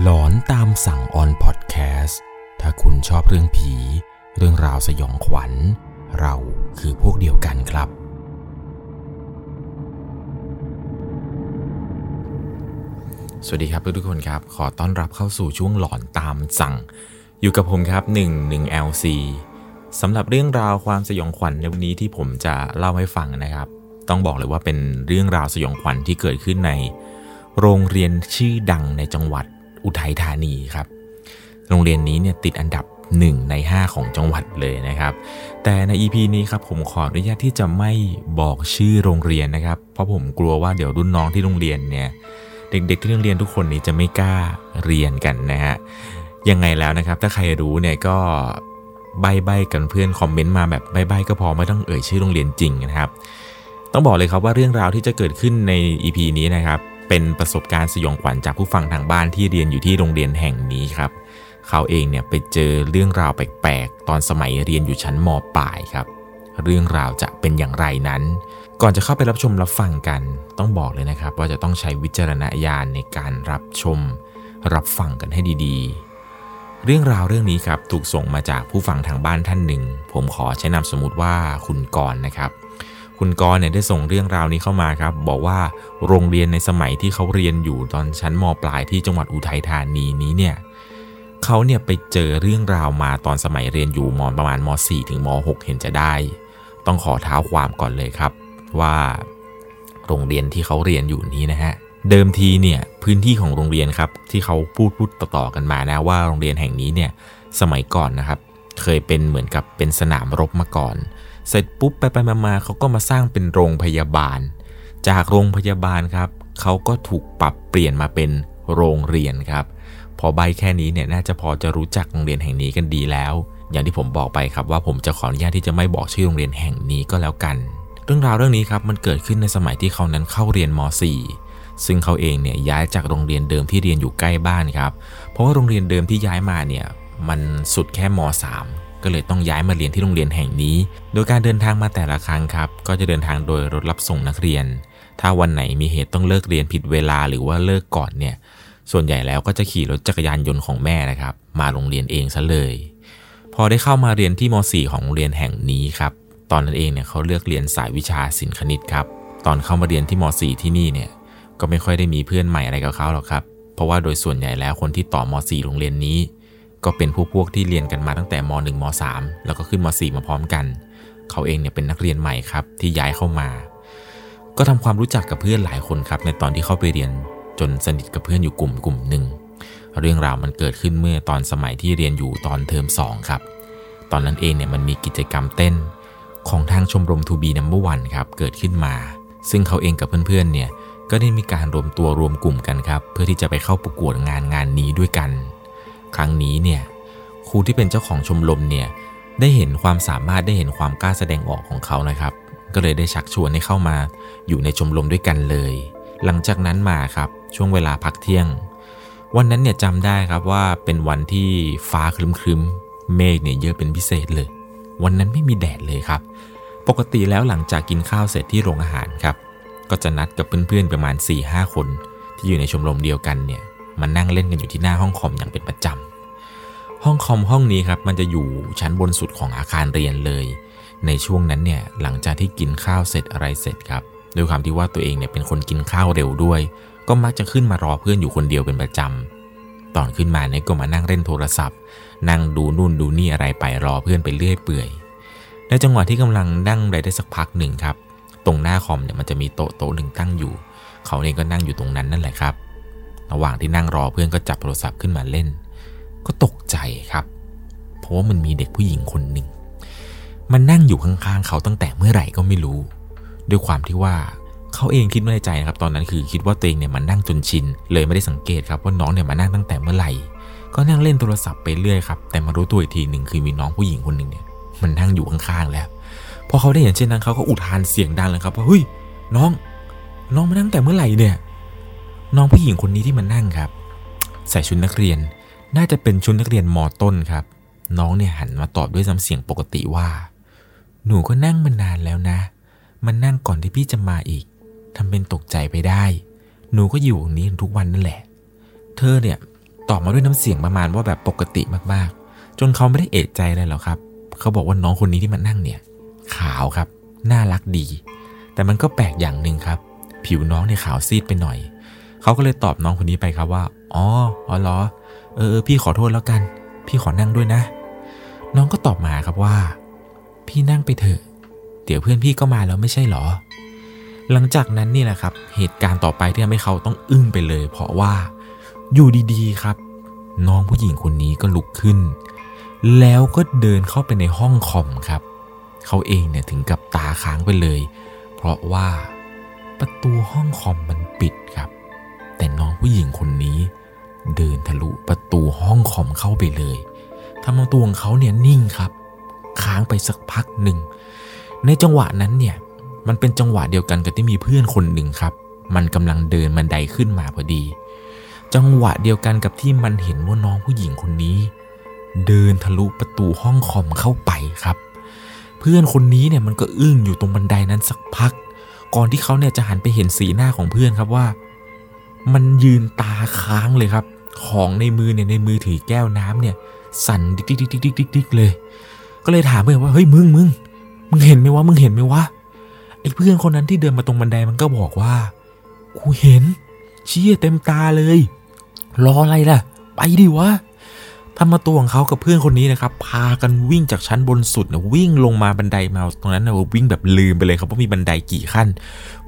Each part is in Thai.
หลอนตามสั่งออนพอดแคสต์ถ้าคุณชอบเรื่องผี เรื่องราวสยองขวัญ เราคือพวกเดียวกันครับ สวัสดีครับทุกคนครับ ขอต้อนรับเข้าสู่ช่วงหลอนตามสั่ง อยู่กับผมครับ1 1 LC สำหรับเรื่องราวความสยองขวัญในวันนี้ที่ผมจะเล่าให้ฟังนะครับ ต้องบอกเลยว่าเป็นเรื่องราวสยองขวัญที่เกิดขึ้นใน โรงเรียนชื่อดังในจังหวัด อุทัยธานีครับ โรงเรียนนี้เนี่ยติดอันดับ 1 ใน 5 ของจังหวัดเลยนะครับ แต่ใน EP นี้ครับผมขออนุญาตที่จะไม่บอกชื่อโรงเรียนนะครับ เพราะผมกลัวว่าเดี๋ยวรุ่นน้องที่โรงเรียนเนี่ยเด็กๆที่โรงเรียนทุกคนนี้จะไม่กล้าเรียนกันนะฮะยังไงแล้วนะครับ ถ้าใครรู้เนี่ยก็ใบๆกันเพื่อนคอมเมนต์มาแบบใบๆก็พอไม่ต้องเอ่ยชื่อโรงเรียนจริงนะครับ ต้องบอกเลยครับว่าเรื่องราวที่จะเกิดขึ้นใน EP นี้นะครับ เป็นประสบการณ์สยองขวัญจากผู้ฟังทางบ้านที่เรียนอยู่ที่โรงเรียนแห่งนี้ครับ เขาเองเนี่ยไปเจอเรื่องราวแปลกๆ ตอนสมัยเรียนอยู่ชั้นมปลายครับ เรื่องราวจะเป็นอย่างไรนั้น ก่อนจะเข้าไปรับชมรับฟังกัน ต้องบอกเลยนะครับ ว่าจะต้องใช้วิจารณญาณในการรับชม รับฟังกันให้ดีๆ เรื่องราวเรื่องนี้ครับถูกส่งมาจากผู้ฟังทางบ้านท่านหนึ่ง ผมขอใช้นามสมมติว่าคุณกรณ์นะครับ คุณกรณ์เนี่ยได้ส่งเรื่องราวนี้เข้ามาครับ บอกว่าโรงเรียนในสมัยที่เขาเรียนอยู่ตอนชั้นมปลายที่จังหวัดอุทัยธานีนี้เนี่ยเขาเนี่ยไปเจอเรื่องราวมาตอนสมัยเรียนอยู่มประมาณม .4 ถึงม .6 เห็นจะได้ ต้องขอเท้าความก่อนเลยครับว่าโรงเรียนที่เขาเรียนอยู่นี้นะฮะเดิมทีเนี่ยพื้นที่ของโรงเรียนครับที่เขาพูดพูดต่อๆกันมานะว่าโรงเรียนแห่งนี้เนี่ยสมัยก่อนนะครับ เคยเป็นเหมือนกับเป็นสนามรบมาก่อน เสร็จปุ๊บไปไปมาๆเขาก็มาสร้างเป็นโรงพยาบาล จากโรงพยาบาลครับเขาก็ถูกปรับเปลี่ยนมาเป็นโรงเรียนครับ พอใบแค่นี้เนี่ยน่าจะพอจะรู้จักโรงเรียนแห่งนี้กันดีแล้ว อย่างที่ผมบอกไปครับว่าผมจะขออนุญาตที่จะไม่บอกชื่อโรงเรียนแห่งนี้ก็แล้วกัน เรื่องราวเรื่องนี้ครับมันเกิดขึ้นในสมัยที่เขานั้นเข้าเรียนม .4 ซึ่งเขาเองเนี่ยย้ายจากโรงเรียนเดิมที่เรียนอยู่ใกล้บ้านครับ เพราะว่าโรงเรียนเดิมที่ย้ายมาเนี่ยมันสุดแค่ม .3 ก็เลยต้องย้ายมาเรียนที่โรงเรียนแห่งนี้ โดยการเดินทางมาแต่ละครั้งครับ ก็จะเดินทางโดยรถรับส่งนักเรียน ถ้าวันไหนมีเหตุต้องเลิกเรียนผิดเวลาหรือว่าเลิกก่อนเนี่ย ส่วนใหญ่แล้วก็จะขี่รถจักรยานยนต์ของแม่นะครับ มาโรงเรียนเองซะเลย พอได้เข้ามาเรียนที่ม .4 ของโรงเรียนแห่งนี้ครับ ตอนนั้นเองเนี่ยเขาเลือกเรียนสายวิชาศิลป์คณิตครับ ตอนเข้ามาเรียนที่ม .4 ที่นี่เนี่ย ก็ไม่ค่อยได้มีเพื่อนใหม่อะไรกับเขาหรอกครับ เพราะว่าโดยส่วนใหญ่แล้วคนที่ต่อม .4 โรงเรียนนี้ ก็เป็นผู้พวกที่เรียนกันมาตั้งแต่ม .1 ม .3 แล้วก็ขึ้นม .4 มาพร้อมกัน เขาเองเนี่ยเป็นนักเรียนใหม่ครับที่ย้ายเข้ามา ก็ทำความรู้จักกับเพื่อนหลายคนครับในตอนที่เข้าไปเรียนจนสนิทกับเพื่อนอยู่กลุ่มกลุ่มหนึ่งเรื่องราวมันเกิดขึ้นเมื่อตอนสมัยที่เรียนอยู่ตอนเทอม2ครับ ตอนนั้นเองเนี่ยมันมีกิจกรรมเต้น ของทางชมรมทูบีนัมเบอร์วันครับเกิดขึ้นมา ซึ่งเขาเองกับเพื่อนๆเนี่ยก็ได้มีการรวมตัวรวมกลุ่มกันครับ เพื่อที่จะไปเข้าประกวดงานงานนี้ด้วยกัน ครั้งนี้เนี่ยครูที่เป็นเจ้าของชมรมเนี่ยได้เห็นความสามารถได้เห็นความกล้าแสดงออกของเขานะครับ ก็เลยได้ชักชวนให้เข้ามาอยู่ในชมรมด้วยกันเลย หลังจากนั้นมาครับช่วงเวลาพักเที่ยง วันนั้นเนี่ยจำได้ครับว่าเป็นวันที่ฟ้าครึ้มๆเมฆเนี่ยเยอะเป็นพิเศษเลย วันนั้นไม่มีแดดเลยครับ ปกติแล้วหลังจากกินข้าวเสร็จที่โรงอาหารครับ ก็จะนัดกับเพื่อนๆประมาณ4-5คน ที่อยู่ในชมรมเดียวกันเนี่ย มานั่งเล่นกันอยู่ที่หน้าห้องคอมอย่างเป็นประจำห้องคอมห้องนี้ครับมันจะอยู่ชั้นบนสุดของอาคารเรียนเลย ในช่วงนั้นเนี่ยหลังจากที่กินข้าวเสร็จอะไรเสร็จครับด้วยความที่ว่าตัวเองเนี่ยเป็นคนกินข้าวเร็วด้วย ก็มักจะขึ้นมารอเพื่อนอยู่คนเดียวเป็นประจำตอนขึ้นมาเนี่ยก็มานั่งเล่นโทรศัพท์ นั่งดูนู่นดูนี่อะไรไปรอเพื่อนไปเรื่อยเปื่อยในจังหวะที่กำลังนั่งไปได้สักพักหนึ่งครับ ตรงหน้าคอมเนี่ยมันจะมีโต๊ะโต๊ะหนึ่งตั้งอยู่ เขาเองก็นั่งอยู่ตรงนั้นนั่นแหละครับ ระหว่างที่นั่งรอเพื่อนก็จับโทรศัพท์ขึ้นมาเล่น ก็ตกใจครับ เพราะว่ามันมีเด็กผู้หญิงคนหนึ่งมันนั่งอยู่ข้างๆเขาตั้งแต่เมื่อไหร่ก็ไม่รู้ ด้วยความที่ว่าเขาเองคิดไม่ในใจนะครับ ตอนนั้นคือคิดว่าตัวเองเนี่ยมันนั่งจนชิน เลยไม่ได้สังเกตครับว่าน้องเนี่ยมานั่งตั้งแต่เมื่อไหร่ ก็นั่งเล่นโทรศัพท์ไปเรื่อยครับ แต่มารู้ตัวอีกทีหนึ่งคือมีน้องผู้หญิงคนหนึ่งเนี่ยมันนั่งอยู่ข้างๆแล้ว พอเขาได้เห็นเช่นนั้นเขาก็อุทานเสียงดังเลยครับว่าเฮ้ยน้อง น้องมานั่งแต่เมื่อไหร่เนี่ย น้องผู้หญิงคนนี้ที่มันนั่งครับ ใส่ชุดนักเรียน น่าจะเป็นชุดนักเรียนมต้นครับ น้องเนี่ยหันมาตอบด้วยน้ำเสียงปกติว่า หนูก็นั่งมานานแล้วนะ มันนั่งก่อนที่พี่จะมาอีกทำเป็นตกใจไปได้ หนูก็อยู่ตรงนี้ทุกวันนั่นแหละ เธอเนี่ยตอบมาด้วยน้ำเสียงประมาณว่าแบบปกติมากๆ จนเขาไม่ได้เอะใจเลยหรอกครับ เขาบอกว่าน้องคนนี้ที่มันนั่งเนี่ย ขาวครับ น่ารักดี แต่มันก็แปลกอย่างหนึ่งครับ ผิวน้องเนี่ยขาวซีดไปหน่อย เขาก็เลยตอบน้องคนนี้ไปครับว่าอ๋ออ๋อเหรอเออพี่ขอโทษแล้วกัน พี่ขอนั่งด้วยนะ น้องก็ตอบมาครับว่า พี่นั่งไปเถอะ เดี๋ยวเพื่อนพี่ก็มาแล้วไม่ใช่หรอ หลังจากนั้นนี่แหละครับ เหตุการณ์ต่อไปที่ทำให้เขาต้องอึ้งไปเลย เพราะว่าอยู่ดีๆครับ น้องผู้หญิงคนนี้ก็ลุกขึ้น แล้วก็เดินเข้าไปในห้องคอมครับ เขาเองเนี่ยถึงกับตาค้างไปเลย เพราะว่าประตูห้องคอมมันปิดครับ แต่น้องผู้หญิงคนนี้ เดินทะลุประตูห้องคอมเข้าไปเลยทำเอาตัวของเขาเนี่ยนิ่งครับ ค้างไปสักพักหนึ่ง ในจังหวะนั้นเนี่ย มันเป็นจังหวะเดียวกันกับที่มีเพื่อนคนหนึ่งครับ มันกำลังเดินบันไดขึ้นมาพอดี จังหวะเดียวกันกับที่มันเห็นว่าน้องผู้หญิงคนนี้ เดินทะลุประตูห้องคอมเข้าไปครับ เพื่อนคนนี้เนี่ยมันก็อึ้งอยู่ตรงบันไดนั้นสักพัก ก่อนที่เขาเนี่ยจะหันไปเห็นสีหน้าของเพื่อนครับว่า มันยืนตาค้างเลยครับ ของในมือเนี่ยในมือถือแก้วน้ำเนี่ย สั่นดิ๊กดิ๊กดิ๊กดิ๊กดิ๊กดิ๊กเลย ก็เลยถามเพื่อนว่าเฮ้ยมึงมึงมึงเห็นไหมวะมึงเห็นไหมวะไอ้เพื่อนคนนั้นที่เดินมาตรงบันไดมันก็บอกว่ากูเห็นเชี่ยเต็มตาเลย รออะไรล่ะ ไปดิวะ ทำเอาตัวของเขากับเพื่อนคนนี้นะครับพากันวิ่งจากชั้นบนสุดนะวิ่งลงมาบันไดมาตรงนั้นนะวิ่งแบบลืมไปเลยครับว่ามีบันไดกี่ขั้น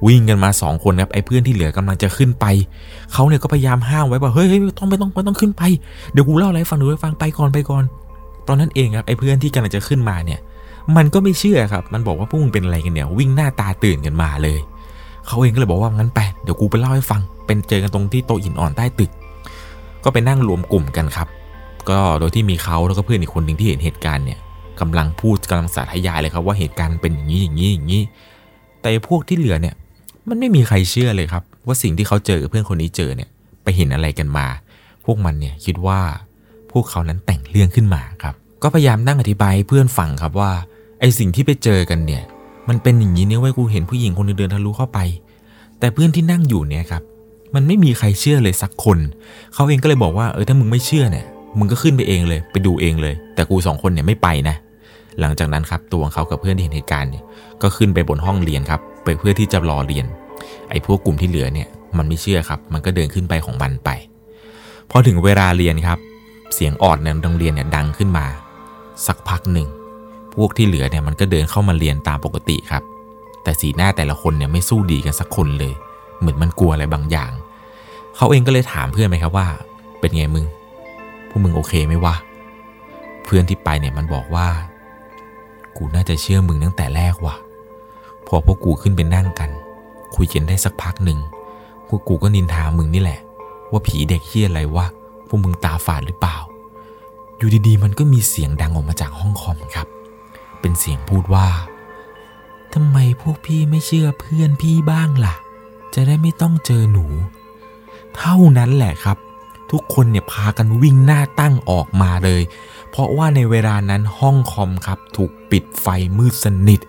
วิ่งกันมาสองคนครับไอ้เพื่อนที่เหลือกำลังจะขึ้นไปเขาเนี่ยก็พยายามห้ามไว้ว่าเฮ้ยไม่ต้องไม่ต้องไม่ต้องขึ้นไปเดี๋ยวกูเล่าอะไรฟังดูให้ฟังไปก่อนไปก่อน ตอนนั้นเองครับไอ้เพื่อนที่กำลังจะขึ้นมาเนี่ย มันก็ไม่เชื่อครับ มันบอกว่าพวกมึงเป็นอะไรกันเนี่ย วิ่งหน้าตาตื่นกันมาเลยเขาเองก็เลยบอกว่างั้นไปเดี๋ยวกูไปเล่าให้ฟัง เป็นเจอกันตรงที่โต๊ะหินอ่อนใต้ตึก ก็ไปนั่งรวมกลุ่มกันครับ ก็โดยที่มีเขาแล้วก็เพื่อนอีกคนหนึ่งที่เห็นเหตุการณ์เนี่ยกำลังพูดกำลังสาธยายเลยครับว่าเหตุการณ์เป็นอย่างนี้อย่างนี้อย่างนี้ แต่พวกที่เหลือเนี่ยมันไม่มีใครเชื่อเลยครับ ว่าสิ่งที่เขาเจอกับเพื่อนคนนี้เจอเนี่ยไปเห็นอะไรกันมา พวกมันเนี่ยคิดว่าพวกเขานั้นแต่งเรื่องขึ้นมาครับ ก็พยายามนั่งอธิบายให้เพื่อนฟังครับว่าไอสิ่งที่ไปเจอกันเนี่ยมันเป็นอย่างนี้เนี่ยว้ยกูเห็นผู้หญิงคนนึงเดินทะลุเข้าไป แต่เพื่อนที่นั่งอยู่เนี่ยครับมันไม่มีใครเชื่อเลยสักคน เขาเองก็เลยบอกว่าเออถ้ามึงไม่เชื่อเนี่ย มึงก็ขึ้นไปเองเลย ไปดูเองเลย แต่กูสองคนเนี่ยไม่ไปนะ หลังจากนั้นครับตัวของเขากับเพื่อนที่เห็นเหตุการณ์เนี่ยก็ขึ้นไปบนห้องเรียนครับ ไปเพื่อที่จะรอเรียน ไอ้พวกกลุ่มที่เหลือเนี่ยมันไม่เชื่อครับ มันก็เดินขึ้นไปของมันไป พอถึงเวลาเรียนครับ เสียงออดในโรงเรียนเนี่ยดังขึ้นมา สักพักหนึ่ง พวกที่เหลือเนี่ยมันก็เดินเข้ามาเรียนตามปกติครับ แต่สีหน้าแต่ละคนเนี่ยไม่สู้ดีกันสักคนเลย เหมือนมันกลัวอะไรบางอย่าง เขาเองก็เลยถามเพื่อนไหมครับว่า เป็นไงมึง วกมึงโอเคไหมวะ เพื่อนที่ไปเนี่ยมันบอกว่า กูน่าจะเชื่อมึงตั้งแต่แรกว่ะ พอพวกกูขึ้นไปนั่งกัน คุยกันได้สักพักหนึ่งพวกกูก็นินทามึงนี่แหละ ว่าผีเด็กเฮี้ยอะไรวะ พวกมึงตาฝาดหรือเปล่า อยู่ดีๆ มันก็มีเสียงดังออกมาจากห้องคอมครับ เป็นเสียงพูดว่าทำไมพวกพี่ไม่เชื่อเพื่อนพี่บ้างล่ะ จะได้ไม่ต้องเจอหนู เท่านั้นแหละครับ ทุกคนเนี่ยพากันวิ่งหน้าตั้งออกมาเลย เพราะว่าในเวลานั้นห้องคอมครับถูกปิดไฟมืดสนิท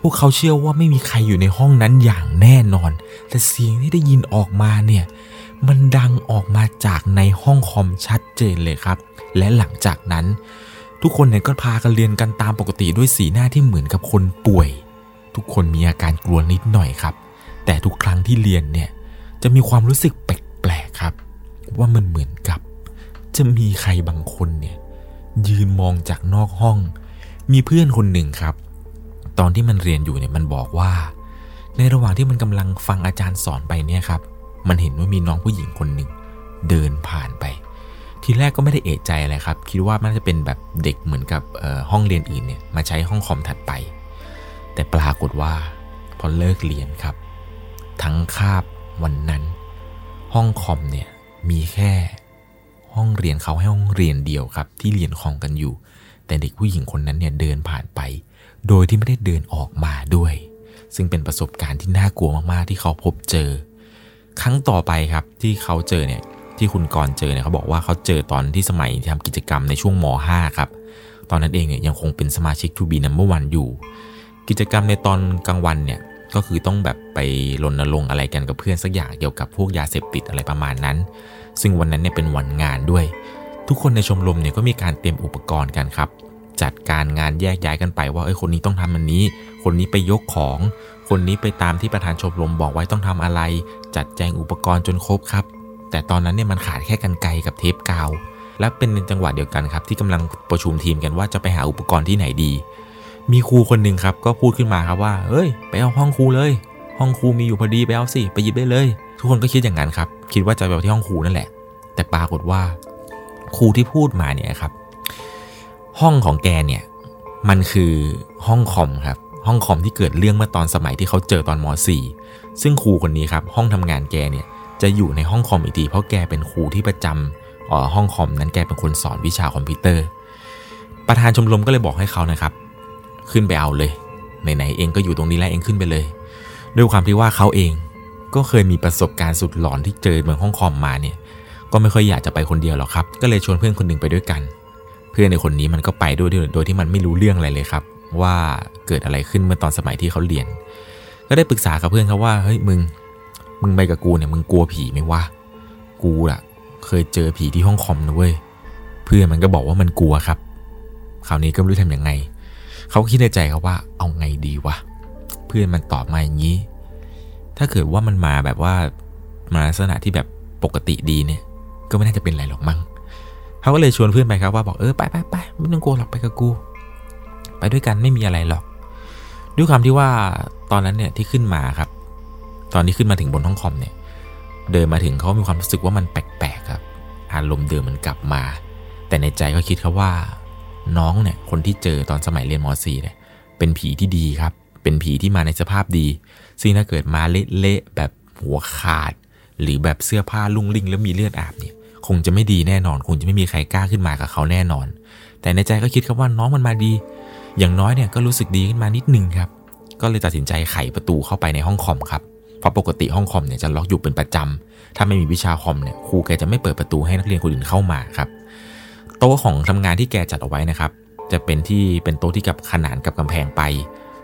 พวกเขาเชื่อว่าไม่มีใครอยู่ในห้องนั้นอย่างแน่นอน แต่เสียงที่ได้ยินออกมาเนี่ยมันดังออกมาจากในห้องคอมชัดเจนเลยครับ และหลังจากนั้น ทุกคนเนี่ยก็พากันเรียนกันตามปกติด้วยสีหน้าที่เหมือนกับคนป่วย ทุกคนมีอาการกลัวนิดหน่อยครับ แต่ทุกครั้งที่เรียนเนี่ยจะมีความรู้สึกแปลกๆครับ ว่ามันเหมือนกับ จะมีใครบางคนเนี่ยยืนมองจากนอกห้อง มีเพื่อนคนหนึ่งครับ ตอนที่มันเรียนอยู่เนี่ยมันบอกว่า ในระหว่างที่มันกำลังฟังอาจารย์สอนไปเนี่ยครับ มันเห็นว่ามีน้องผู้หญิงคนหนึ่งเดินผ่านไป ทีแรกก็ไม่ได้เอะใจอะไรครับ คิดว่ามันจะเป็นแบบเด็กเหมือนกับห้องเรียนอื่นเนี่ยมาใช้ห้องคอมถัดไป แต่ปรากฏว่าพอเลิกเรียนครับ ทั้งคาบวันนั้น ห้องคอมเนี่ย มีแค่ห้องเรียนเขาให้ห้องเรียนเดียวครับ ที่เรียนคอมกันอยู่ แต่เด็กผู้หญิงคนนั้นเนี่ยเดินผ่านไป โดยที่ไม่ได้เดินออกมาด้วย ซึ่งเป็นประสบการณ์ที่น่ากลัวมากๆที่เขาพบเจอ ครั้งต่อไปครับที่เขาเจอเนี่ยที่คุณกรเจอเนี่ยเขาบอกว่าเขาเจอตอนที่สมัยที่ทำกิจกรรมในช่วงม .5 ครับ ตอนนั้นเองเนี่ยยังคงเป็นสมาชิกทูบีนัมเบอร์วันอยู่ กิจกรรมในตอนกลางวันเนี่ยก็คือต้องแบบไปรณรงค์อะไรกันกับเพื่อนสักอย่างเกี่ยวกับพวกยาเสพติดอะไรประมาณนั้น ซึ่งวันนั้นเนี่ยเป็นวันงานด้วย ทุกคนในชมรมเนี่ยก็มีการเตรียมอุปกรณ์กันครับ จัดการงานแยกย้ายกันไปว่าเอ้ยคนนี้ต้องทำอันนี้ คนนี้ไปยกของ คนนี้ไปตามที่ประธานชมรมบอกไว้ต้องทำอะไร จัดแจงอุปกรณ์จนครบครับ แต่ตอนนั้นเนี่ยมันขาดแค่กันไกกับเทปกาว และเป็นในจังหวะเดียวกันครับ ที่กำลังประชุมทีมกันว่าจะไปหาอุปกรณ์ที่ไหนดี มีครูคนหนึ่งครับก็พูดขึ้นมาครับว่าเอ้ย ไปเอาห้องครูเลย ห้องครูมีอยู่พอดีไปเอาสิไปหยิบได้เลย ทุกคนก็คิดอย่างนั้นครับ คิดว่าจะไปที่ห้องครูนั่นแหละ แต่ปรากฏว่าครูที่พูดมาเนี่ยครับ ห้องของแกเนี่ยมันคือห้องคอมครับ ห้องคอมที่เกิดเรื่องเมื่อตอนสมัยที่เขาเจอตอนม .4 ซึ่งครูคนนี้ครับห้องทำงานแกเนี่ยจะอยู่ในห้องคอมอีกทีเพราะแกเป็นครูที่ประจำออห้องคอมนั้นแกเป็นคนสอนวิชาคอมพิวเตอร์ ประธานชมรมก็เลยบอกให้เขานะครับ ขึ้นไปเอาเลยไหนๆเองก็อยู่ตรงนี้แล้วเองขึ้นไปเลย ด้วยความที่ว่าเขาเองก็เคยมีประสบการณ์สุดหลอนที่เจอเมืองห้องคอมมาเนี่ย ก็ไม่ค่อยอยากจะไปคนเดียวหรอกครับ ก็เลยชวนเพื่อนคนหนึ่งไปด้วยกัน เพื่อนในคนนี้มันก็ไปด้วยโดยที่มันไม่รู้เรื่องอะไรเลยครับ ว่าเกิดอะไรขึ้นเมื่อตอนสมัยที่เขาเรียน ก็ได้ปรึกษากับเพื่อนเขาว่าเฮ้ยมึง มึงไปกับกูเนี่ยมึงกลัวผีไหมวะกูอะเคยเจอผีที่ห้องคอมนะเว้ยเพื่อนมันก็บอกว่ามันกลัวครับ คราวนี้ก็ไม่รู้ทำยังไง เขาคิดในใจเขาว่าเอาไงดีวะ พื่อนมันตอบมาอย่างนี้ ถ้าเกิดว่ามันมาแบบว่ามาลักษณะที่แบบปกติดีเนี่ย ก็ไม่น่าจะเป็นไรหรอกมั้งเขาก็เลยชวนเพื่อนไปครับว่าบอกเออไปไปไปไม่ต้องกลัวหรอกไปกับกู ไปด้วยกันไม่มีอะไรหรอก ด้วยความที่ว่าตอนนั้นเนี่ยที่ขึ้นมาครับ ตอนที่ขึ้นมาถึงบนห้องคอมเนี่ย เดินมาถึงเขามีความรู้สึกว่ามันแปลกๆครับ อารมณ์เดิมมันกลับมา แต่ในใจก็คิดครับว่า น้องเนี่ยคนที่เจอตอนสมัยเรียนม .4 เนี่ยเป็นผีที่ดีครับ เป็นผีที่มาในสภาพดี ซึ่งถ้าเกิดมาเละๆแบบหัวขาด หรือแบบเสื้อผ้าลุ่งลิ่งแล้วมีเลือดอาบเนี่ยคงจะไม่ดีแน่นอนคงจะไม่มีใครกล้าขึ้นมากับเขาแน่นอน แต่ในใจก็คิดครับว่าน้องมันมาดี อย่างน้อยเนี่ยก็รู้สึกดีขึ้นมานิดนึงครับ ก็เลยตัดสินใจไขประตูเข้าไปในห้องคอมครับเพราะปกติห้องคอมเนี่ยจะล็อกอยู่เป็นประจำถ้าไม่มีวิชาคอมเนี่ยครูแกจะไม่เปิดประตูให้นักเรียนคนอื่นเข้ามาครับโต๊ะของทำงานที่แกจัดเอาไว้นะครับ จะเป็นที่เป็นโต๊ะที่กับขนานกับกำแพงไป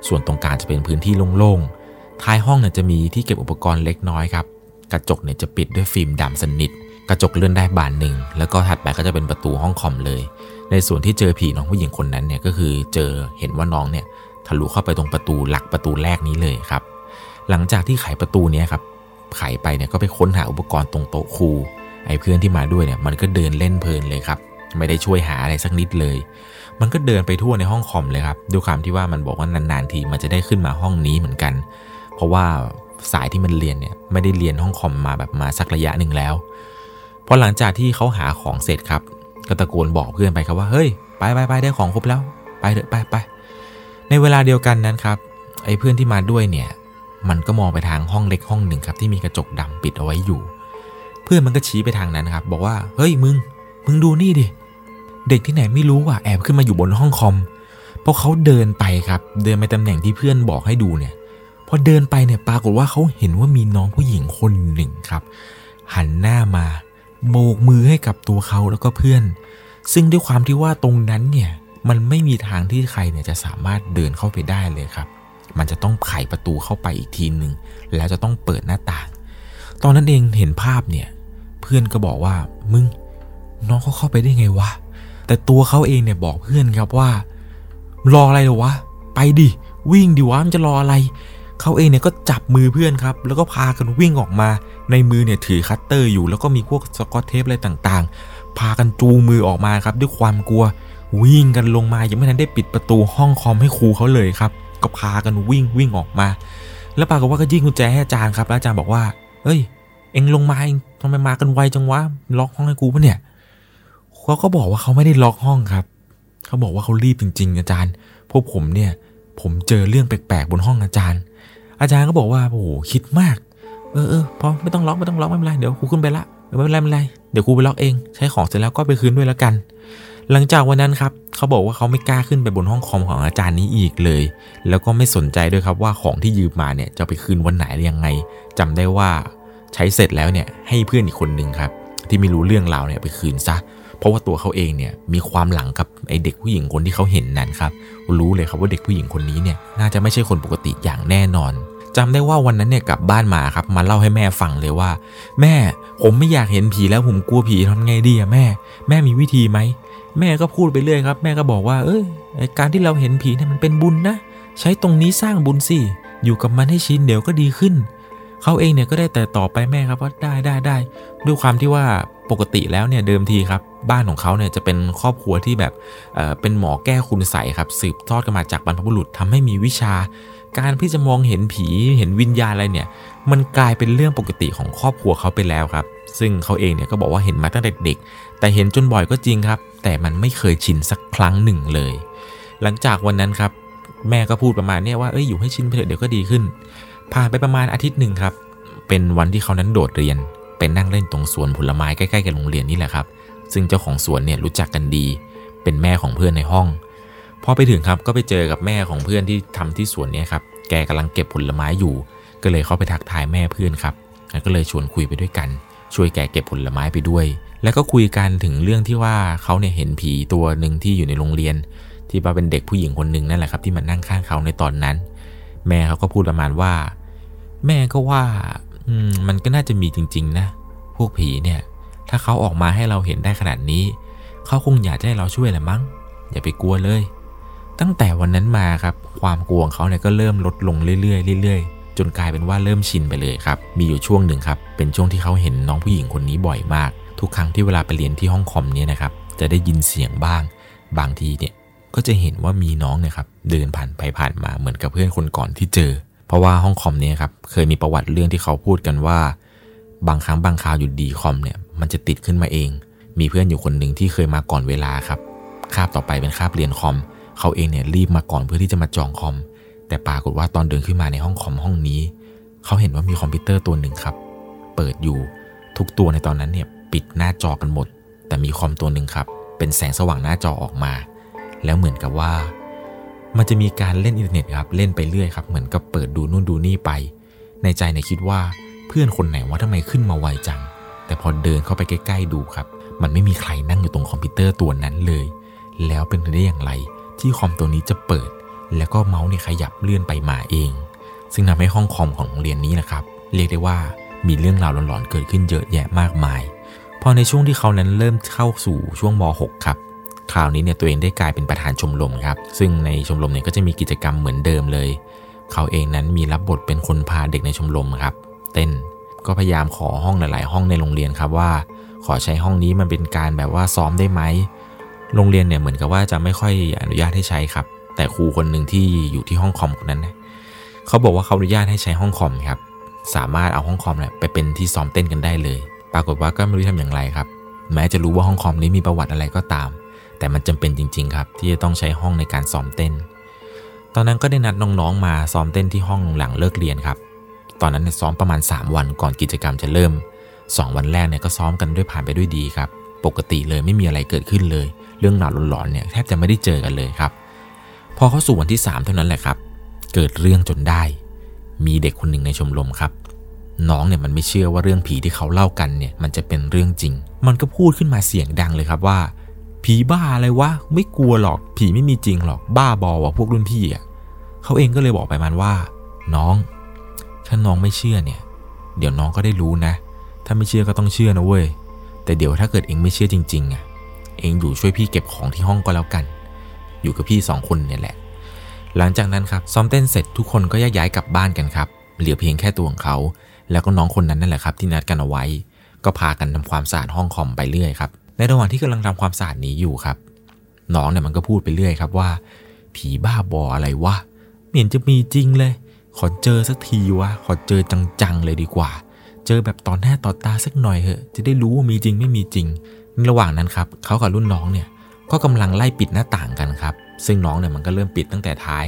ส่วนตรงกลางจะเป็นพื้นที่โล่งๆ ท้ายห้องเนี่ยจะมีที่เก็บอุปกรณ์เล็กน้อยครับ กระจกเนี่ยจะปิดด้วยฟิล์มดำสนิท กระจกเลื่อนได้บานหนึ่ง แล้วก็ถัดไปก็จะเป็นประตูห้องคอมเลย ในส่วนที่เจอผีน้องผู้หญิงคนนั้นเนี่ยก็คือเจอเห็นว่าน้องเนี่ยทะลุเข้าไปตรงประตูหลักประตูแรกนี้เลยครับ หลังจากที่ไขประตูนี้ครับ ไขไปเนี่ยก็ไปค้นหาอุปกรณ์ตรงโต๊ะครู ไอ้เพื่อนที่มาด้วยเนี่ยมันก็เดินเล่นเพลินเลยครับ ไม่ได้ช่วยหาอะไรสักนิดเลย มันก็เดินไปทั่วในห้องคอมเลยครับด้วยความที่ว่ามันบอกว่านานๆทีมันจะได้ขึ้นมาห้องนี้เหมือนกัน เพราะว่าสายที่มันเรียนเนี่ยไม่ได้เรียนห้องคอมมาแบบมาสักระยะหนึ่งแล้วพอหลังจากที่เขาหาของเสร็จครับก็ตะโกนบอกเพื่อนไปครับว่าเฮ้ยไปไปไปได้ของครบแล้ว ไปเถอะไปไปในเวลาเดียวกันนั้นครับไอ้เพื่อนที่มาด้วยเนี่ยมันก็มองไปทางห้องเล็กห้องหนึ่งครับที่มีกระจกดำปิดเอาไว้อยู่ เพื่อนมันก็ชี้ไปทางนั้นครับ บอกว่าเฮ้ยมึง มึงดูนี่ดิ เด็กที่ไหนไม่รู้อะแอบขึ้นมาอยู่บนห้องคอมพอเขาเดินไปครับเดินไปตำแหน่งที่เพื่อนบอกให้ดูเนี่ยพอเดินไปเนี่ยปรากฏว่าเขาเห็นว่ามีน้องผู้หญิงคนหนึ่งครับ หันหน้ามาโบกมือให้กับตัวเขาแล้วก็เพื่อน ซึ่งด้วยความที่ว่าตรงนั้นเนี่ยมันไม่มีทางที่ใครเนี่ยจะสามารถเดินเข้าไปได้เลยครับ มันจะต้องไขประตูเข้าไปอีกทีหนึ่งแล้วจะต้องเปิดหน้าต่าง ตอนนั้นเองเห็นภาพเนี่ย เพื่อนก็บอกว่ามึง น้องเขาเข้าไปได้ไงวะ แต่ตัวเขาเองเนี่ยบอกเพื่อนครับว่า รออะไรหรอวะ ไปดิ วิ่งดิวะมันจะรออะไร เขาเองเนี่ยก็จับมือเพื่อนครับ แล้วก็พากันวิ่งออกมา ในมือเนี่ยถือคัตเตอร์อยู่ แล้วก็มีพวกสกอตเทปอะไรต่างๆ พากันจูงมือออกมาครับด้วยความกลัว วิ่งกันลงมา ยังไม่ทันได้ปิดประตูห้องคอมให้ครูเขาเลยครับ ก็พากันวิ่งวิ่งออกมา แล้วปรากฏว่าก็ยื่นกุญแจให้อาจารย์ครับ แล้วอาจารย์บอกว่าเอ้ย เอ็งลงมาเองทำไมมากันไวจังวะ ล็อกห้องให้กูปะเนี่ย เขาก็บอกว่าเขาไม่ได้ล็อกห้องครับ เขาบอกว่าเขารีบจริง ๆ อาจารย์ พวกผมเนี่ย ผมเจอเรื่องแปลกๆบนห้องอาจารย์ อาจารย์ก็บอกว่าโอ้โหคิดมาก เออเออพอไม่ต้องล็อกไม่ต้องล็อกไม่เป็นไรเดี๋ยวครูขึ้นไปละไม่เป็นไรไม่เป็นไรเดี๋ยวครูไปล็อกเอง ใช้ของเสร็จแล้วก็ไปคืนด้วยแล้วกัน หลังจากวันนั้นครับเขาบอกว่าเขาไม่กล้าขึ้นไปบนห้องคอมของอาจารย์นี้อีกเลย แล้วก็ไม่สนใจด้วยครับว่าของที่ยืมมาเนี่ยจะไปคืนวันไหนหรือยังไงจำได้ว่าใช้เสร็จแล้วเนี่ยให้เพื่อนอีกคนนึงครับที่ไม่รู้เรื่องราวเนี่ยไปคืนซะ เพราะว่าตัวเขาเองเนี่ยมีความหลังกับไอเด็กผู้หญิงคนที่เขาเห็นนั้นครับรู้เลยครับว่าเด็กผู้หญิงคนนี้เนี่ยน่าจะไม่ใช่คนปกติอย่างแน่นอนจำได้ว่าวันนั้นเนี่ยกลับบ้านมาครับมาเล่าให้แม่ฟังเลยว่า แม่ผมไม่อยากเห็นผีแล้วผมกลัวผีทำไงดีอะแม่ แม่มีวิธีไหมแม่ก็พูดไปเรื่อยครับ แม่ก็บอกว่า เอ้ยการที่เราเห็นผีเนี่ยมันเป็นบุญนะ ใช้ตรงนี้สร้างบุญสิอยู่กับมันให้ชินเดี๋ยวก็ดีขึ้นเขาเองเนี่ยก็ได้แต่ต่อไปแม่ครับว่าได้ได้ได้ด้วยความที่ว่าปกติแล้วเนี่ยเดิมทีครับ บ้านของเขาเนี่ยจะเป็นครอบครัวที่แบบเเป็นหมอแก้คุณใสครับสืบทอดกันมาจากบรรพบุรุษทำให้มีวิชา การที่จะมองเห็นผีเห็นวิญญาณอะไรเนี่ย มันกลายเป็นเรื่องปกติของครอบครัวเขาไปแล้วครับ ซึ่งเขาเองเนี่ยก็บอกว่าเห็นมาตั้งแต่เด็ก แต่เห็นจนบ่อยก็จริงครับ แต่มันไม่เคยชินสักครั้งหนึ่งเลย หลังจากวันนั้นครับแม่ก็พูดประมาณนี้ว่าเอ้ยอยู่ให้ชินไปเถอะเดี๋ยวก็ดีขึ้น ผ่านไปประมาณอาทิตย์หนึ่งครับ เป็นวันที่เขานั้นโดดเรียน เป็นนั่งเล่นตรงสวนผลไม้ใกล้ๆกับโรงเรียนนี่แหละครับ ซึ่งเจ้าของสวนเนี่ยรู้จักกันดี เป็นแม่ของเพื่อนในห้อง พอไปถึงครับก็ไปเจอกับแม่ของเพื่อนที่ทำที่สวนนี้ครับ แกกำลังเก็บผลไม้อยู่ ก็เลยเข้าไปทักทายแม่เพื่อนครับ แล้วก็เลยชวนคุยไปด้วยกัน ช่วยแกเก็บผลไม้ไปด้วย แล้วก็คุยกันถึงเรื่องที่ว่าเขาเนี่ยเห็นผีตัวหนึ่งที่อยู่ในโรงเรียน ที่มาเป็นเด็กผู้หญิงคนหนึ่งนั่นแหละครับที่มันนั่งข้างเขาในตอนนั้น แม่เขาก็พูดประมาณว่า แม่ก็ว่ามันก็น่าจะมีจริง ๆ นะ พวกผีเนี่ย ถ้าเขาออกมาให้เราเห็นได้ขนาดนี้ เขาคงอยากให้เราช่วยแหละมั้ง อย่าไปกลัวเลย ตั้งแต่วันนั้นมาครับ ความกลัวของเขาเนี่ยก็เริ่มลดลงเรื่อยๆเรื่อยๆ จนกลายเป็นว่าเริ่มชินไปเลยครับ มีอยู่ช่วงหนึ่งครับ เป็นช่วงที่เขาเห็นน้องผู้หญิงคนนี้บ่อยมาก ทุกครั้งที่เวลาไปเรียนที่ห้องคอมเนี่ยนะครับ จะได้ยินเสียงบ้าง บางทีเนี่ย ก็จะเห็นว่ามีน้องเนี่ยครับเดินผ่านไปผ่านมาเหมือนกับเพื่อนคนก่อนที่เจอ เพราะว่าห้องคอมเนี่ยครับ เคยมีประวัติเรื่องที่เขาพูดกันว่า บางครั้งบางคราวอยู่ดีคอมเนี่ย มันจะติดขึ้นมาเอง มีเพื่อนอยู่คนหนึ่งที่เคยมาก่อนเวลาครับ คาบต่อไปเป็นคาบเรียนคอม เขาเองเนี่ยรีบมาก่อนเพื่อที่จะมาจองคอม แต่ปรากฏว่าตอนเดินขึ้นมาในห้องคอมห้องนี้ เขาเห็นว่ามีคอมพิวเตอร์ตัวหนึ่งครับ เปิดอยู่ ทุกตัวในตอนนั้นเนี่ยปิดหน้าจอกันหมด แต่มีคอมตัวหนึ่งครับ เป็นแสงสว่างหน้าจอออกมา แล้วเหมือนกับว่า มันจะมีการเล่นอินเทอร์เน็ตครับ เล่นไปเรื่อยครับ เหมือนกับเปิดดูนู่นดูนี่ไป ในใจเนี่ยคิดว่าเพื่อนคนไหนว่าทำไมขึ้นมาไวจัง แต่พอเดินเข้าไปใกล้ ๆ ดูครับ มันไม่มีใครนั่งอยู่ตรงคอมพิวเตอร์ตัวนั้นเลย แล้วเป็นไปได้อย่างไรที่คอมตัวนี้จะเปิด แล้วก็เมาส์เนี่ยขยับเลื่อนไปมาเอง ซึ่งทำให้ห้องคอมของโรงเรียนนี้นะครับ เรียกได้ว่ามีเรื่องราวหลอนๆเกิดขึ้นเยอะแยะมากมาย พอในช่วงที่เขานั้นเริ่มเข้าสู่ช่วงม .6 ครับคราวนี้เนี่ยตัวเองได้กลายเป็นประธานชมรมครับ ซึ่งในชมรมเนี่ยก็จะมีกิจกรรมเหมือนเดิมเลย เขาเองนั้นมีรับบทเป็นคนพาเด็กในชมรมครับ เต้น ก็พยายามขอห้องหลาย ๆ ห้องในโรงเรียนครับว่า ขอใช้ห้องนี้มันเป็นการแบบว่าซ้อมได้ไหมโรงเรียนเนี่ยเหมือนกับว่าจะไม่ค่อยอนุญาตให้ใช้ครับ แต่ครูคนหนึ่งที่อยู่ที่ห้องคอมคนนั้นเขาบอกว่าเขาอนุญาตให้ใช้ห้องคอมครับ สามารถเอาห้องคอมเนี่ยไปเป็นที่ซ้อมเต้นกันได้เลย ปรากฏว่าก็ไม่รู้ทำอย่างไรครับ แม้จะรู้ว่าห้องคอมนี้มีประวัติอะไรก็ตาม แต่มันจำเป็นจริง ๆ ครับ ที่จะต้องใช้ห้องในการซ้อมเต้น ตอนนั้นก็ได้นัดน้องๆมาซ้อมเต้นที่ห้องหลังเลิกเรียนครับ ตอนนั้นเนี่ยซ้อมประมาณ 3 วันก่อนกิจกรรมจะเริ่ม 2 วันแรกเนี่ยก็ซ้อมกันด้วยผ่านไปด้วยดีครับ ปกติเลยไม่มีอะไรเกิดขึ้นเลย เรื่องราวหลอนๆเนี่ยแทบจะไม่ได้เจอกันเลยครับ พอเข้าสู่วันที่ 3 เท่านั้นแหละครับ เกิดเรื่องจนได้ มีเด็กคนหนึ่งในชมรมครับ น้องเนี่ยมันไม่เชื่อว่าเรื่องผีที่เขาเล่ากันเนี่ยมันจะเป็นเรื่องจริง มันก็พูดขึ้นมาเสียงดังเลยครับว่า ผีบ้าอะไรวะไม่กลัวหรอก ผีไม่มีจริงหรอกบ้าบอว่ะพวกรุ่นพี่อะเขาเองก็เลยบอกไปมันว่า น้อง ถ้าน้องไม่เชื่อเนี่ย เดี๋ยวน้องก็ได้รู้นะ ถ้าไม่เชื่อก็ต้องเชื่อนะเว้ย แต่เดี๋ยวถ้าเกิดเองไม่เชื่อจริงๆอะ เองอยู่ช่วยพี่เก็บของที่ห้องก็แล้วกัน อยู่กับพี่สองคนเนี่ยแหละ หลังจากนั้นครับซ้อมเต้นเสร็จทุกคนก็แยกย้ายกลับบ้านกันครับ เหลือเพียงแค่ตัวของเขา แล้วก็น้องคนนั้นนั่นแหละครับที่นัดกันเอาไว้ ก็พากันทำความสะอาดห้องคอมไปเรื่อยครับ ในระหว่างที่กำลังทำความสะอาดนี้อยู่ครับ น้องเนี่ยมันก็พูดไปเรื่อยครับว่า ผีบ้าบออะไรวะไม่เห็นจะมีจริงเลย ขอเจอสักทีวะ ขอเจอจังๆเลยดีกว่า เจอแบบต่อหน้าต่อตาสักหน่อยเหอะ จะได้รู้ว่ามีจริงไม่มีจริง ในระหว่างนั้นครับเขากับรุ่นน้องเนี่ยก็กำลังไล่ปิดหน้าต่างกันครับ ซึ่งน้องเนี่ยมันก็เริ่มปิดตั้งแต่ท้าย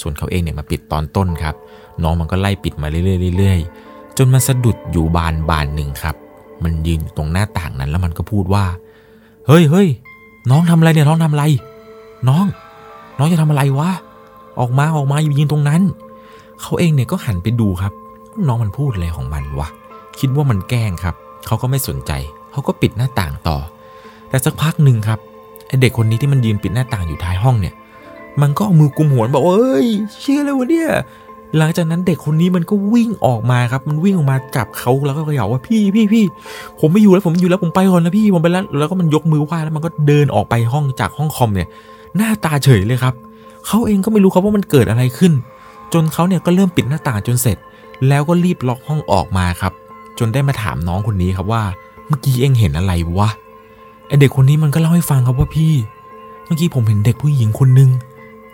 ส่วนเขาเองเนี่ยมาปิดตอนต้นครับ น้องมันก็ไล่ปิดมาเรื่อยๆจนมันสะดุดอยู่บานบานหนึ่งครับ มันยืนตรงหน้าต่างนั้นแล้วมันก็พูดว่า เฮ้ยเฮ้ยน้องทำอะไรเนี่ยน้องทำอะไร น้อง น้องจะทำอะไรวะ ออกมาออกมาอยู่ยืนตรงนั้น เขาเองเนี่ยก็หันไปดูครับ น้องมันพูดอะไรของมันวะคิดว่ามันแกล้งครับเขาก็ไม่สนใจเขาก็ปิดหน้าต่างต่อ แต่สักพักหนึ่งครับไอเด็กคนนี้ที่มันยืนปิดหน้าต่างอยู่ท้ายห้องเนี่ย มันก็เอามือกุมหัวบอกเอ้ยเชื่อเลยวะเนี่ยหลังจากนั้นเด็กคนนี้มันก็วิ่งออกมาครับ มันวิ่งออกมาจับเขาแล้วก็เขย่าว่าพี่พี่พี่ผมไม่อยู่แล้วผมอยู่แล้วผมไปก่อนนะพี่ผมไปแล้วแล้วก็มันยกมือไหว้แล้วมันก็เดินออกไปห้องจากห้องคอมเนี่ย หน้าตาเฉยเลยครับเขาเองก็ไม่รู้ครับว่ามันเกิดอะไรขึ้น จนเขาเนี่ยก็เริ่มปิดหน้าต่างจนเสร็จ แล้วก็รีบล็อกห้องออกมาครับ จนได้มาถามน้องคนนี้ครับว่า เมื่อกี้เองเห็นอะไรวะไอเด็กคนนี้มันก็เล่าให้ฟังครับว่าพี่ เมื่อกี้ผมเห็นเด็กผู้หญิงคนหนึ่ง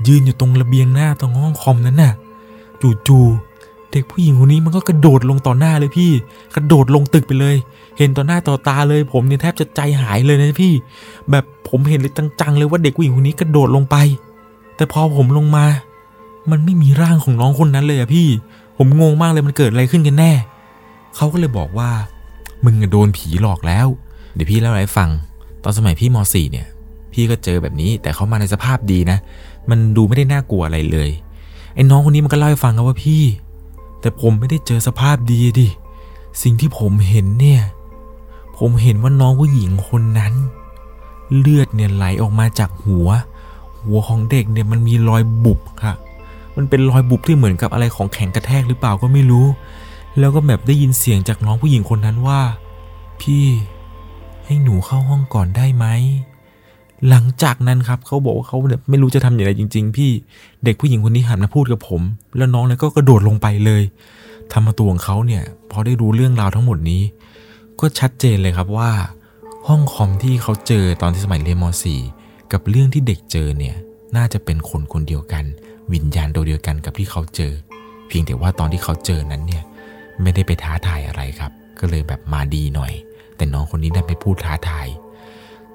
ยืนอยู่ตรงระเบียงหน้าตรงห้องคอมนั้นน่ะ จู่ๆเด็กผู้หญิงคนนี้มันก็กระโดดลงต่อหน้าเลยพี่ กระโดดลงตึกไปเลย เห็นต่อหน้าต่อตาเลย ผมเนี่ยแทบจะใจหายเลยนะพี่ แบบผมเห็นเลยจังๆเลยว่าเด็กผู้หญิงคนนี้กระโดดลงไป แต่พอผมลงมา มันไม่มีร่างของน้องคนนั้นเลยอะพี่ ผมงงมากเลยมันเกิดอะไรขึ้นกันแน่ เขาก็เลยบอกว่า มึงโดนผีหลอกแล้ว เดี๋ยวพี่เล่าให้ฟัง ตอนสมัยพี่ม .4 เนี่ย พี่ก็เจอแบบนี้ แต่เขามาในสภาพดีนะ มันดูไม่ได้น่ากลัวอะไรเลย ไอ้น้องคนนี้มันก็เล่าให้ฟังครับว่าพี่ แต่ผมไม่ได้เจอสภาพดีดิ สิ่งที่ผมเห็นเนี่ย ผมเห็นว่าน้องผู้หญิงคนนั้น เลือดเนี่ยไหลออกมาจากหัว หัวของเด็กเนี่ยมันมีรอยบุบค่ะ มันเป็นรอยบุบที่เหมือนกับอะไรของแข็งกระแทกหรือเปล่าก็ไม่รู้ แล้วก็แบบได้ยินเสียงจากน้องผู้หญิงคนนั้นว่า พี่ให้หนูเข้าห้องก่อนได้ไหม หลังจากนั้นครับเขาบอกว่าเขาแบบไม่รู้จะทำอย่างไรจริง ๆ พี่เด็กผู้หญิงคนนี้หันมาพูดกับผม แล้วน้องเนี่ยก็กระโดดลงไปเลยทำมาตัวของเขาเนี่ยพอได้รู้เรื่องราวทั้งหมดนี้ ก็ชัดเจนเลยครับว่า ห้องคอมที่เขาเจอตอนที่สมัยเรียนม .4 กับเรื่องที่เด็กเจอเนี่ยน่าจะเป็นคนคนเดียวกัน วิญญาณตัวเดียวกันกับที่เขาเจอ เพียงแต่ว่าตอนที่เขาเจอนั้นเนี่ยไม่ได้ไปท้าทายอะไรครับ ก็เลยแบบมาดีหน่อย แต่น้องคนนี้ได้ไปพูดท้าทาย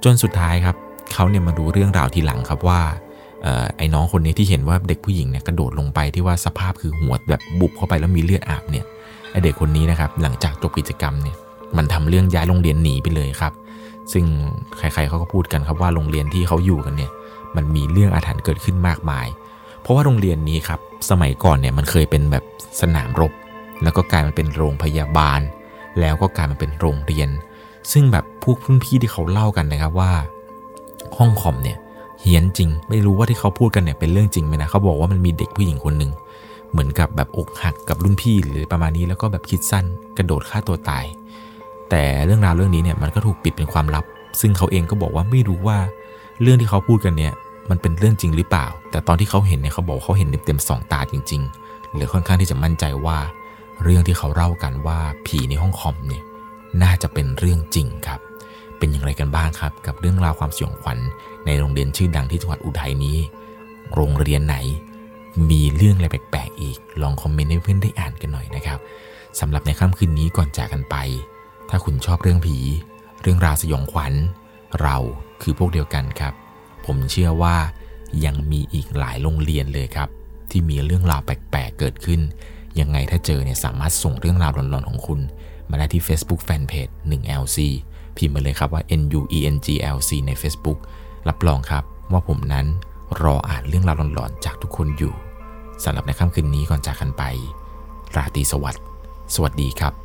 จนสุดท้ายครับเขาเนี่ยมาดูเรื่องราวทีหลังครับว่าออไอ้น้องคนนี้ที่เห็นว่าเด็กผู้หญิงเนี่ยกระโดดลงไปที่ว่าสภาพคือหัวแบบบุบเข้าไปแล้วมีเลือดอาบเนี่ยไอเด็กคนนี้นะครับหลังจากจบกิจกรรมเนี่ยมันทำเรื่องย้ายโรงเรียนหนีไปเลยครับ ซึ่งใครๆเขาก็พูดกันครับว่าโรงเรียนที่เขาอยู่กันเนี่ยมันมีเรื่องอาถรรพ์เกิดขึ้นมากมาย เพราะว่าโรงเรียนนี้ครับสมัยก่อนเนี่ยมันเคยเป็นแบบสนามรบ แล้วก็กลายมาเป็นโรงพยาบาล แล้วก็กลายมาเป็นโรงเรียน ซึ่งแบบพวกรุ่นพี่ที่เขาเล่ากันนะครับว่า ห้องคอมเนี่ยเฮี้ยนจริง ไม่รู้ว่าที่เขาพูดกันเนี่ยเป็นเรื่องจริงไหมนะเขาบอกว่ามันมีเด็กผู้หญิงคนหนึ่งเหมือนกับแบบอกหักกับรุ่นพี่หรือประมาณนี้แล้วก็แบบคิดสั้นกระโดดฆ่าตัวตาย แต่เรื่องราวเรื่องนี้เนี่ยมันก็ถูกปิดเป็นความลับ ซึ่งเขาเองก็บอกว่าไม่รู้ว่าเรื่องที่เขาพูดกันเนี่ย มันเป็นเรื่องจริงหรือเปล่า แต่ตอนที่เขาเห็นเนี่ยเขาบอกเขาเห็นเต็มๆสองตาจริงๆเลยค่อนข้างที่จะมั่นใจว่า เรื่องที่เขาเล่ากันว่าผีในห้องคอมเนี่ยน่าจะเป็นเรื่องจริงครับ เป็นอย่างไรกันบ้างครับ กับเรื่องราวความสยองขวัญในโรงเรียนชื่อดังที่จังหวัดอุทัยนี้ โรงเรียนไหน มีเรื่องอะไรแปลกๆอีก ลองคอมเมนต์ให้เพื่อนได้อ่านกันหน่อยนะครับสำหรับในค่ำคืนนี้ก่อนจากกันไป ถ้าคุณชอบเรื่องผี เรื่องราวสยองขวัญ เราคือพวกเดียวกันครับ ผมเชื่อว่ายังมีอีกหลายโรงเรียนเลยครับ ที่มีเรื่องราวแปลกๆเกิดขึ้น ยังไงถ้าเจอเนี่ยสามารถส่งเรื่องราวหลอนๆของคุณ มาได้ที่ Facebook Fanpage 1LC พิมพ์มาเลยครับว่า NUENGLC ใน Facebook รับรองครับว่าผมนั้นรออ่านเรื่องราวหลอนๆจากทุกคนอยู่สำหรับในค่ำคืนนี้ก่อนจากกันไป ราตรีสวัสดิ์สวัสดีครับ